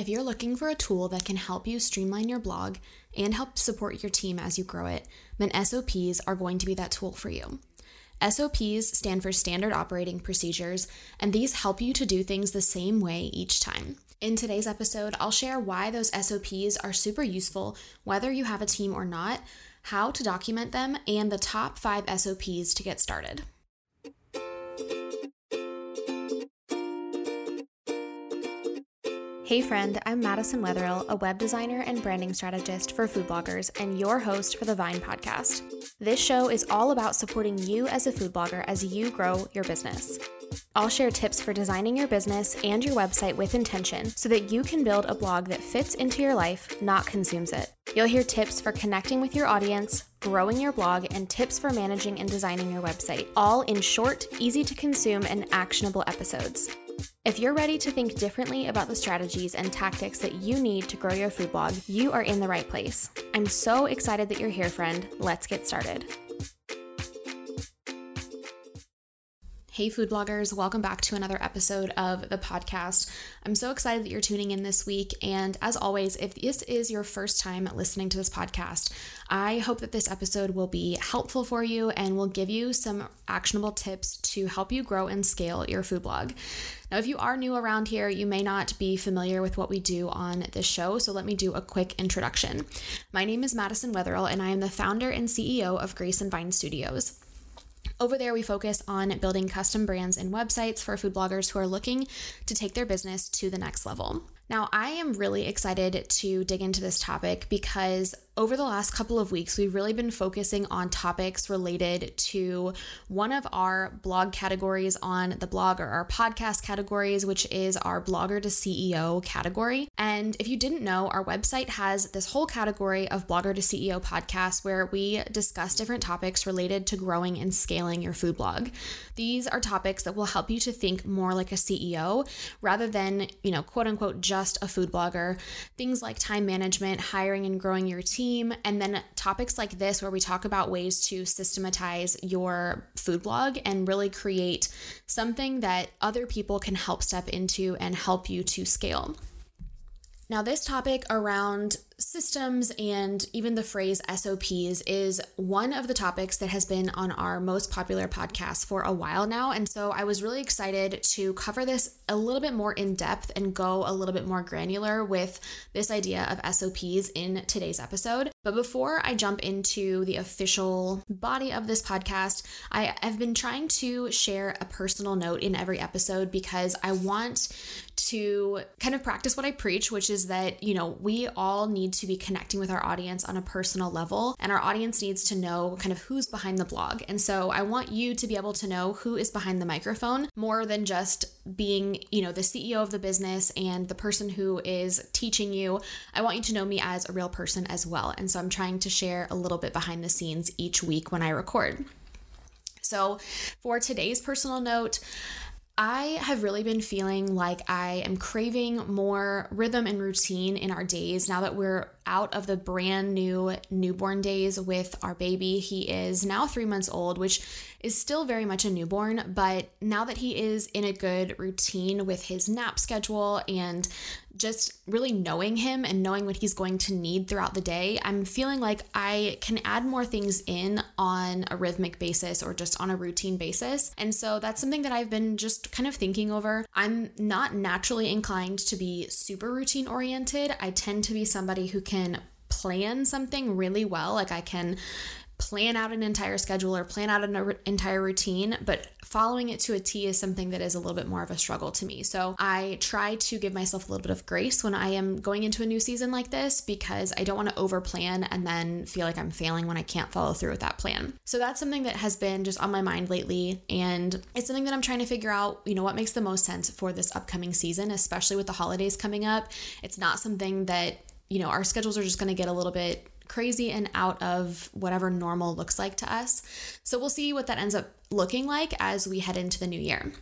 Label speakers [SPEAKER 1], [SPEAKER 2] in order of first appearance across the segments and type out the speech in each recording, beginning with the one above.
[SPEAKER 1] If you're looking for a tool that can help you streamline your blog and help support your team as you grow it, then SOPs are going to be that tool for you. SOPs stand for Standard Operating Procedures, and these help you to do things the same way each time. In today's episode, I'll share why those SOPs are super useful, whether you have a team or not, how to document them, and the top five SOPs to get started. Hey friend, I'm Madison Wetherill, a web designer and branding strategist for food bloggers and your host for the Vine podcast. This show is all about supporting you as a food blogger as you grow your business. I'll share tips for designing your business and your website with intention so that you can build a blog that fits into your life, not consumes it. You'll hear tips for connecting with your audience, growing your blog, and tips for managing and designing your website, all in short, easy to consume, and actionable episodes. If you're ready to think differently about the strategies and tactics that you need to grow your food blog, you are in the right place. I'm so excited that you're here, friend. Let's get started. Hey, food bloggers, welcome back to another episode of the podcast. I'm so excited that you're tuning in this week. And as always, if this is your first time listening to this podcast, I hope that this episode will be helpful for you and will give you some actionable tips to help you grow and scale your food blog. Now, if you are new around here, you may not be familiar with what we do on this show, so let me do a quick introduction. My name is Madison Wetherill, and I am the founder and CEO of Grace and Vine Studios. Over there, we focus on building custom brands and websites for food bloggers who are looking to take their business to the next level. Now, I am really excited to dig into this topic because over the last couple of weeks, we've really been focusing on topics related to one of our blog categories on the blog or our podcast categories, which is our blogger to CEO category. And if you didn't know, our website has this whole category of blogger to CEO podcasts where we discuss different topics related to growing and scaling your food blog. These are topics that will help you to think more like a CEO rather than, you know, quote unquote, just a food blogger. Things like time management, hiring and growing your team team, and then topics like this where we talk about ways to systematize your food blog and really create something that other people can help step into and help you to scale. Now, this topic around systems and even the phrase SOPs is one of the topics that has been on our most popular podcast for a while now. And so I was really excited to cover this a little bit more in depth and go a little bit more granular with this idea of SOPs in today's episode. But before I jump into the official body of this podcast, I have been trying to share a personal note in every episode because I want to kind of practice what I preach, which is that, you know, we all need to be connecting with our audience on a personal level, and our audience needs to know kind of who's behind the blog. And so I want you to be able to know who is behind the microphone more than just being, you know, the CEO of the business and the person who is teaching you. I want you to know me as a real person as well. And so I'm trying to share a little bit behind the scenes each week when I record. So, for today's personal note, I have really been feeling like I am craving more rhythm and routine in our days now that we're out of the brand new newborn days with our baby. He is now three months old, which is still very much a newborn, but now that he is in a good routine with his nap schedule and just really knowing him and knowing what he's going to need throughout the day, I'm feeling like I can add more things in on a rhythmic basis or just on a routine basis. And so that's something that I've been just kind of thinking over. I'm not naturally inclined to be super routine oriented. I tend to be somebody who can plan something really well. Like I can plan out an entire schedule or plan out an entire routine, but following it to a T is something that is a little bit more of a struggle to me. So I try to give myself a little bit of grace when I am going into a new season like this because I don't want to over plan and then feel like I'm failing when I can't follow through with that plan. So that's something that has been just on my mind lately. And it's something that I'm trying to figure out, you know, what makes the most sense for this upcoming season, especially with the holidays coming up. It's not something that you know, our schedules are just going to get a little bit crazy and out of whatever normal looks like to us. So we'll see what that ends up looking like as we head into the new year.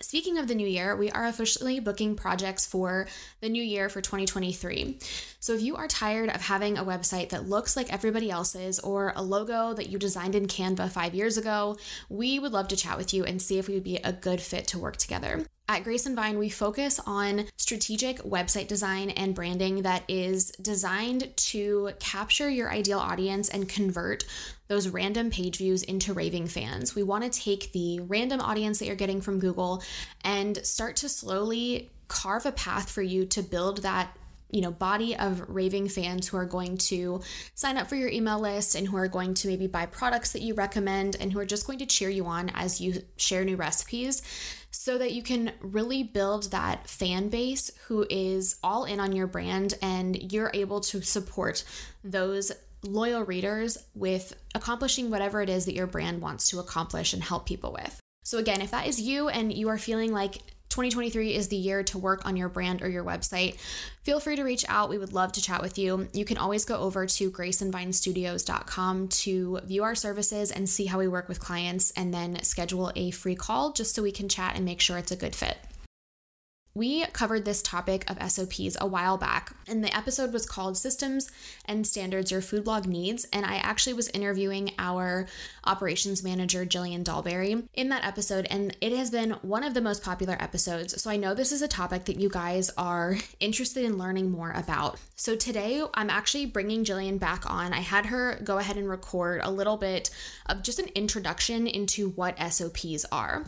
[SPEAKER 1] Speaking of the new year, we are officially booking projects for the new year for 2023. So if you are tired of having a website that looks like everybody else's or a logo that you designed in Canva five years ago, we would love to chat with you and see if we would be a good fit to work together. At Grace and Vine, we focus on strategic website design and branding that is designed to capture your ideal audience and convert those random page views into raving fans. We want to take the random audience that you're getting from Google and start to slowly carve a path for you to build that you know body of raving fans who are going to sign up for your email list and who are going to maybe buy products that you recommend and who are just going to cheer you on as you share new recipes so that you can really build that fan base who is all in on your brand and you're able to support those loyal readers with accomplishing whatever it is that your brand wants to accomplish and help people with. So again, if that is you and you are feeling like 2023 is the year to work on your brand or your website, feel free to reach out. We would love to chat with you. You can always go over to graceandvinestudios.com to view our services and see how we work with clients and then schedule a free call just so we can chat and make sure it's a good fit. We covered this topic of SOPs a while back, and the episode was called Systems and Standards Your Food Blog Needs. And I actually was interviewing our operations manager, Jillian Dalberry, in that episode, and it has been one of the most popular episodes. So I know this is a topic that you guys are interested in learning more about. So today I'm actually bringing Jillian back on. I had her go ahead and record a little bit of just an introduction into what SOPs are.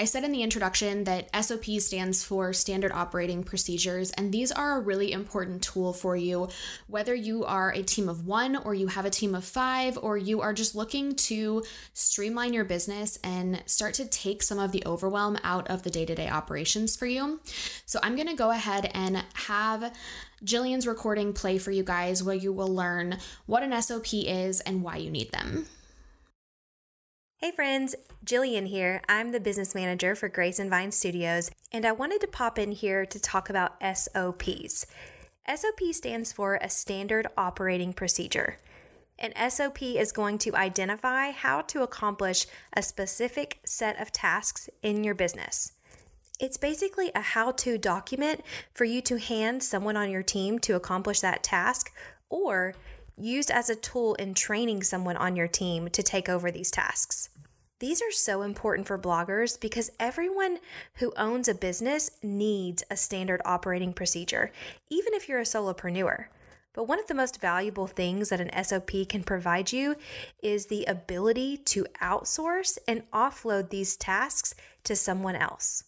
[SPEAKER 1] I said in the introduction that SOP stands for Standard Operating Procedures, and these are a really important tool for you, whether you are a team of one or you have a team of five, or you are just looking to streamline your business and start to take some of the overwhelm out of the day to day operations for you. So I'm gonna go ahead and have Jillian's recording play for you guys where you will learn what an SOP is and why you need them.
[SPEAKER 2] Hey friends, Jillian here. I'm the business manager for Grace and Vine Studios, and I wanted to pop in here to talk about SOPs. SOP stands for a standard operating procedure. An SOP is going to identify how to accomplish a specific set of tasks in your business. It's basically a how to document for you to hand someone on your team to accomplish that task or used as a tool in training someone on your team to take over these tasks. These are so important for bloggers because everyone who owns a business needs a standard operating procedure, even if you're a solopreneur. But one of the most valuable things that an SOP can provide you is the ability to outsource and offload these tasks to someone else.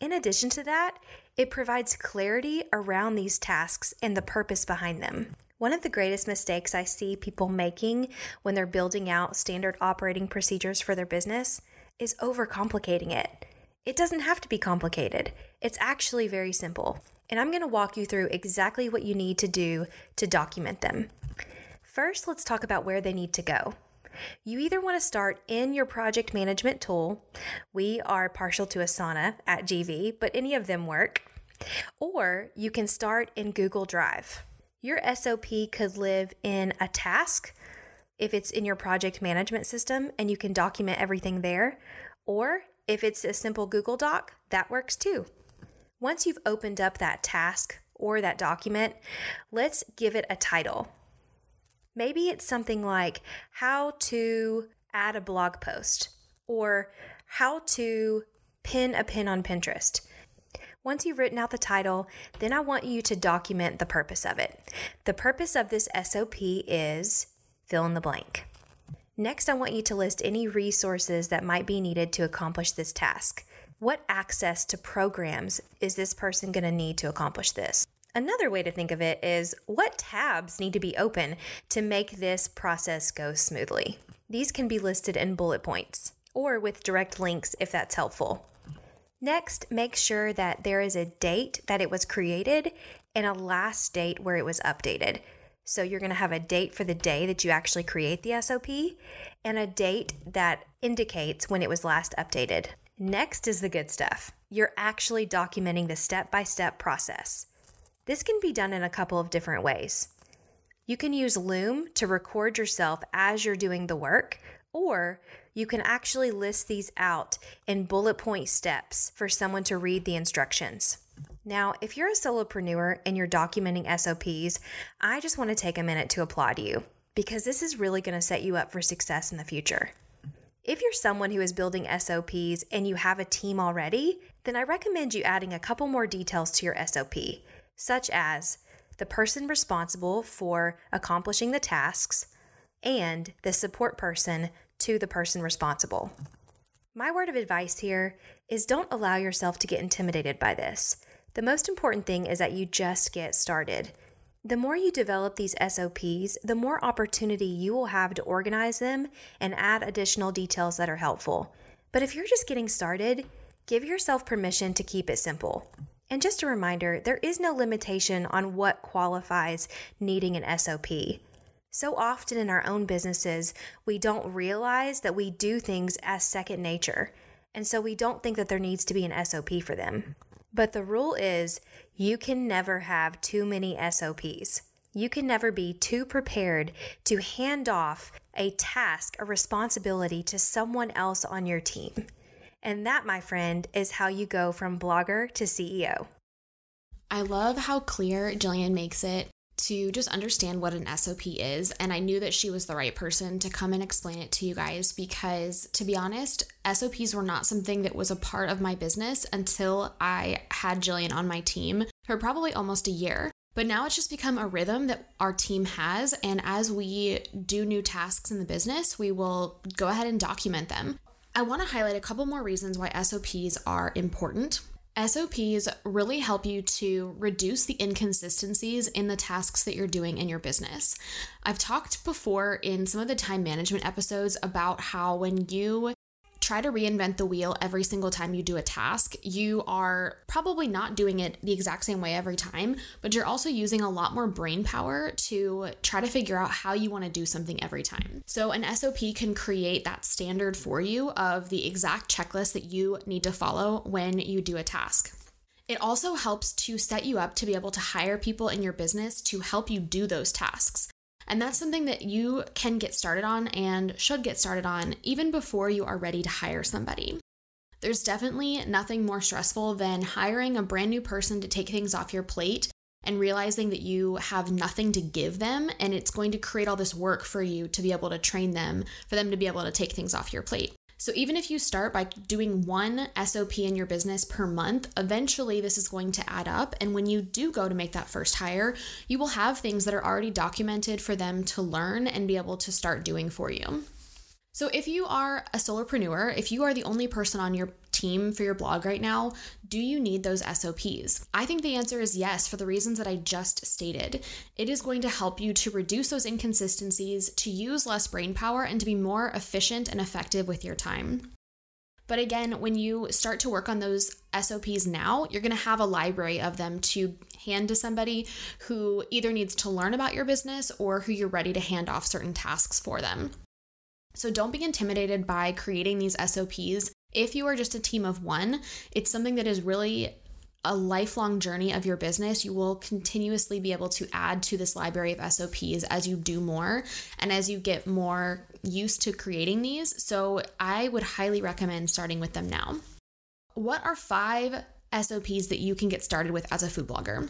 [SPEAKER 2] In addition to that, it provides clarity around these tasks and the purpose behind them. One of the greatest mistakes I see people making when they're building out standard operating procedures for their business is overcomplicating it. It doesn't have to be complicated, it's actually very simple. And I'm going to walk you through exactly what you need to do to document them. First, let's talk about where they need to go. You either want to start in your project management tool. We are partial to Asana at GV, but any of them work. Or you can start in Google Drive. Your SOP could live in a task if it's in your project management system and you can document everything there, or if it's a simple Google Doc, that works too. Once you've opened up that task or that document, let's give it a title. Maybe it's something like how to add a blog post or how to pin a pin on Pinterest. Once you've written out the title, then I want you to document the purpose of it. The purpose of this SOP is fill in the blank. Next, I want you to list any resources that might be needed to accomplish this task. What access to programs is this person going to need to accomplish this? Another way to think of it is what tabs need to be open to make this process go smoothly? These can be listed in bullet points or with direct links if that's helpful. Next, make sure that there is a date that it was created and a last date where it was updated. So you're going to have a date for the day that you actually create the SOP and a date that indicates when it was last updated. Next is the good stuff. You're actually documenting the step by step process. This can be done in a couple of different ways. You can use Loom to record yourself as you're doing the work, or you can actually list these out in bullet point steps for someone to read the instructions. Now, if you're a solopreneur and you're documenting SOPs, I just want to take a minute to applaud you because this is really going to set you up for success in the future. If you're someone who is building SOPs and you have a team already, then I recommend you adding a couple more details to your SOP, such as the person responsible for accomplishing the tasks and the support person to the person responsible. My word of advice here is don't allow yourself to get intimidated by this. The most important thing is that you just get started. The more you develop these SOPs, the more opportunity you will have to organize them and add additional details that are helpful. But if you're just getting started, give yourself permission to keep it simple. And just a reminder there is no limitation on what qualifies needing an SOP. So often in our own businesses, we don't realize that we do things as second nature. And so we don't think that there needs to be an SOP for them. But the rule is you can never have too many SOPs. You can never be too prepared to hand off a task, a responsibility to someone else on your team. And that, my friend, is how you go from blogger to CEO.
[SPEAKER 1] I love how clear Jillian makes it to just understand what an SOP is. And I knew that she was the right person to come and explain it to you guys because, to be honest, SOPs were not something that was a part of my business until I had Jillian on my team for probably almost a year. But now it's just become a rhythm that our team has. And as we do new tasks in the business, we will go ahead and document them. I want to highlight a couple more reasons why SOPs are important. SOPs really help you to reduce the inconsistencies in the tasks that you're doing in your business. I've talked before in some of the time management episodes about how when you try to reinvent the wheel every single time you do a task, you are probably not doing it the exact same way every time, but you're also using a lot more brain power to try to figure out how you want to do something every time. So, an SOP can create that standard for you of the exact checklist that you need to follow when you do a task. It also helps to set you up to be able to hire people in your business to help you do those tasks. And that's something that you can get started on and should get started on even before you are ready to hire somebody. There's definitely nothing more stressful than hiring a brand new person to take things off your plate and realizing that you have nothing to give them and it's going to create all this work for you to be able to train them, for them to be able to take things off your plate. So even if you start by doing one SOP in your business per month, eventually this is going to add up. And when you do go to make that first hire, you will have things that are already documented for them to learn and be able to start doing for you. So, if you are a solopreneur, if you are the only person on your team for your blog right now, do you need those SOPs? I think the answer is yes, for the reasons that I just stated. It is going to help you to reduce those inconsistencies, to use less brain power, and to be more efficient and effective with your time. But again, when you start to work on those SOPs now, you're going to have a library of them to hand to somebody who either needs to learn about your business or who you're ready to hand off certain tasks for them. So don't be intimidated by creating these SOPs. If you are just a team of one, it's something that is really a lifelong journey of your business. You will continuously be able to add to this library of SOPs as you do more and as you get more used to creating these. So I would highly recommend starting with them now. What are five SOPs that you can get started with as a food blogger?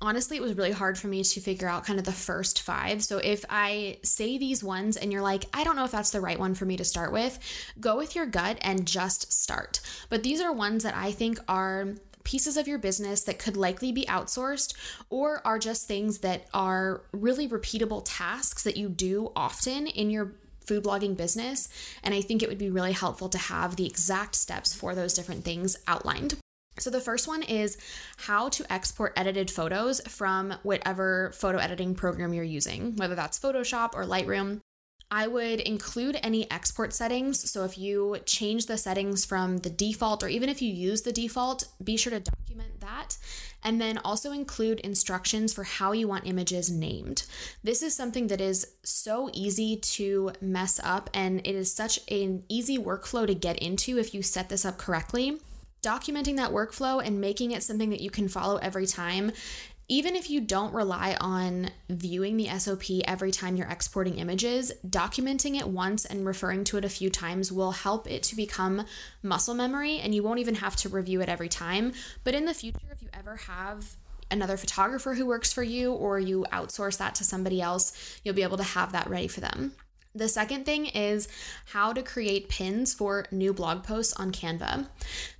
[SPEAKER 1] Honestly, it was really hard for me to figure out kind of the first five. So if I say these ones and you're like, I don't know if that's the right one for me to start with, go with your gut and just start. But these are ones that I think are pieces of your business that could likely be outsourced or are just things that are really repeatable tasks that you do often in your food blogging business. And I think it would be really helpful to have the exact steps for those different things outlined. So, the first one is how to export edited photos from whatever photo editing program you're using, whether that's Photoshop or Lightroom. I would include any export settings. So, if you change the settings from the default, or even if you use the default, be sure to document that. And then also include instructions for how you want images named. This is something that is so easy to mess up, and it is such an easy workflow to get into if you set this up correctly documenting that workflow and making it something that you can follow every time even if you don't rely on viewing the SOP every time you're exporting images, documenting it once and referring to it a few times will help it to become muscle memory and you won't even have to review it every time. But in the future, if you ever have another photographer who works for you or you outsource that to somebody else, you'll be able to have that ready for them. The second thing is how to create pins for new blog posts on Canva.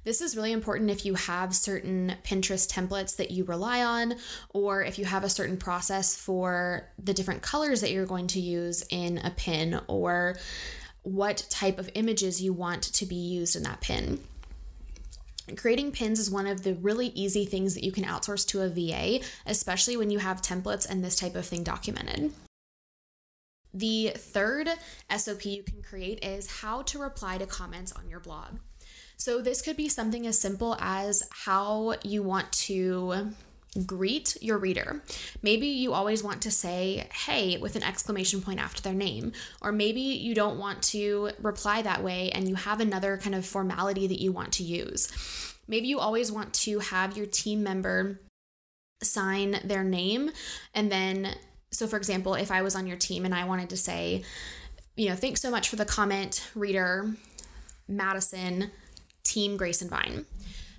[SPEAKER 1] This is really important if you have certain Pinterest templates that you rely on, or if you have a certain process for the different colors that you're going to use in a pin, or what type of images you want to be used in that pin. Creating pins is one of the really easy things that you can outsource to a VA, especially when you have templates and this type of thing documented. The third SOP you can create is how to reply to comments on your blog. So, this could be something as simple as how you want to greet your reader. Maybe you always want to say, hey, with an exclamation point after their name. Or maybe you don't want to reply that way and you have another kind of formality that you want to use. Maybe you always want to have your team member sign their name and then so for example if i was on your team and i wanted to say you know thanks so much for the comment reader madison team grace and vine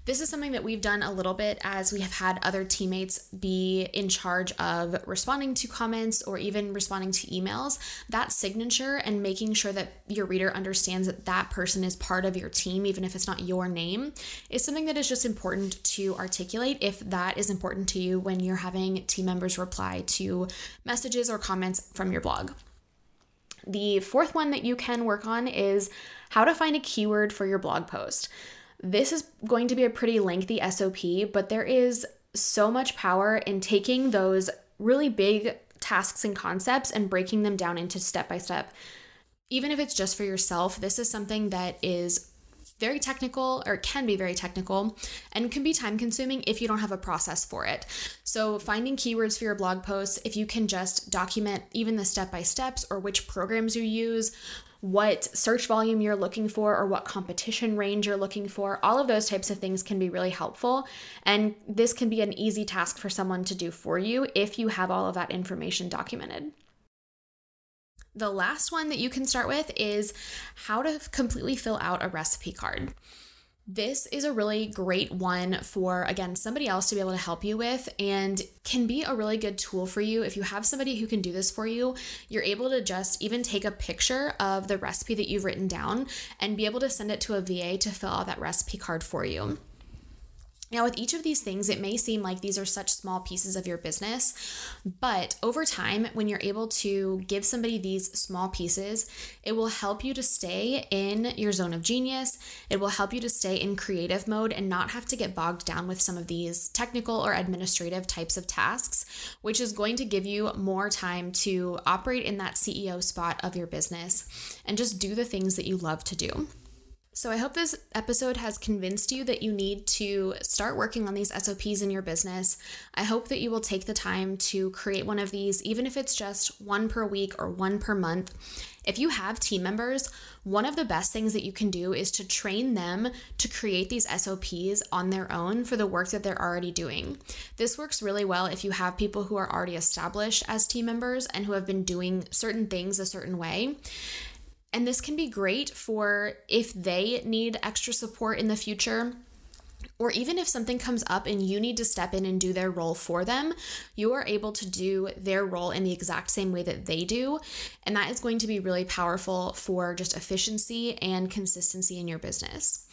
[SPEAKER 1] this is something that we've done a little bit as we have had other teammates be in charge of responding to comments or even responding to emails. That signature and making sure that your reader understands that that person is part of your team, even if it's not your name, is something that is just important to articulate if that is important to you when you're having team members reply to messages or comments from your blog. The fourth one that you can work on is how to find a keyword for your blog post. This is going to be a pretty lengthy SOP, but there is so much power in taking those really big tasks and concepts and breaking them down into step by step. Even if it's just for yourself, this is something that is very technical or can be very technical and can be time consuming if you don't have a process for it. So, finding keywords for your blog posts, if you can just document even the step by steps or which programs you use, what search volume you're looking for or what competition range you're looking for. All of those types of things can be really helpful. And this can be an easy task for someone to do for you if you have all of that information documented. The last one that you can start with is how to completely fill out a recipe card. This is a really great one for, again, somebody else to be able to help you with and can be a really good tool for you. If you have somebody who can do this for you, you're able to just even take a picture of the recipe that you've written down and be able to send it to a VA to fill out that recipe card for you. Now, with each of these things, it may seem like these are such small pieces of your business, but over time, when you're able to give somebody these small pieces, it will help you to stay in your zone of genius. It will help you to stay in creative mode and not have to get bogged down with some of these technical or administrative types of tasks, which is going to give you more time to operate in that CEO spot of your business and just do the things that you love to do. So, I hope this episode has convinced you that you need to start working on these SOPs in your business. I hope that you will take the time to create one of these, even if it's just one per week or one per month. If you have team members, one of the best things that you can do is to train them to create these SOPs on their own for the work that they're already doing. This works really well if you have people who are already established as team members and who have been doing certain things a certain way. And this can be great for if they need extra support in the future. Or even if something comes up and you need to step in and do their role for them, you are able to do their role in the exact same way that they do. And that is going to be really powerful for just efficiency and consistency in your business.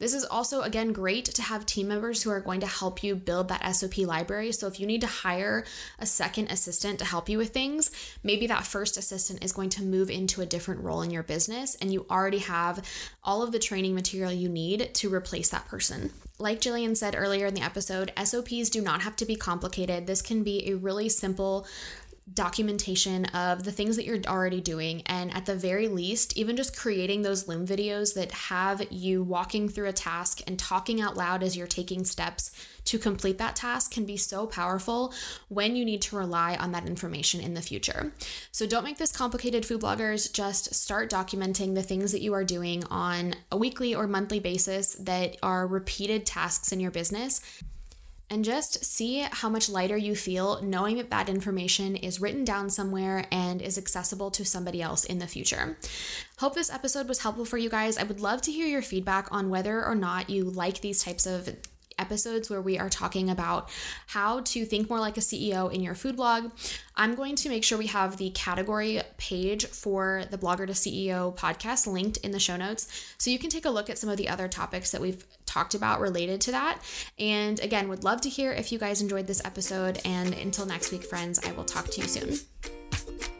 [SPEAKER 1] This is also, again, great to have team members who are going to help you build that SOP library. So, if you need to hire a second assistant to help you with things, maybe that first assistant is going to move into a different role in your business, and you already have all of the training material you need to replace that person. Like Jillian said earlier in the episode, SOPs do not have to be complicated. This can be a really simple documentation of the things that you're already doing. And at the very least, even just creating those Loom videos that have you walking through a task and talking out loud as you're taking steps to complete that task can be so powerful when you need to rely on that information in the future. So don't make this complicated, food bloggers. Just start documenting the things that you are doing on a weekly or monthly basis that are repeated tasks in your business and just see how much lighter you feel knowing that that information is written down somewhere and is accessible to somebody else in the future. Hope this episode was helpful for you guys. I would love to hear your feedback on whether or not you like these types of episodes where we are talking about how to think more like a CEO in your food blog. I'm going to make sure we have the category page for the Blogger to CEO podcast linked in the show notes so you can take a look at some of the other topics that we've talked about related to that. And again, would love to hear if you guys enjoyed this episode. And until next week, friends, I will talk to you soon.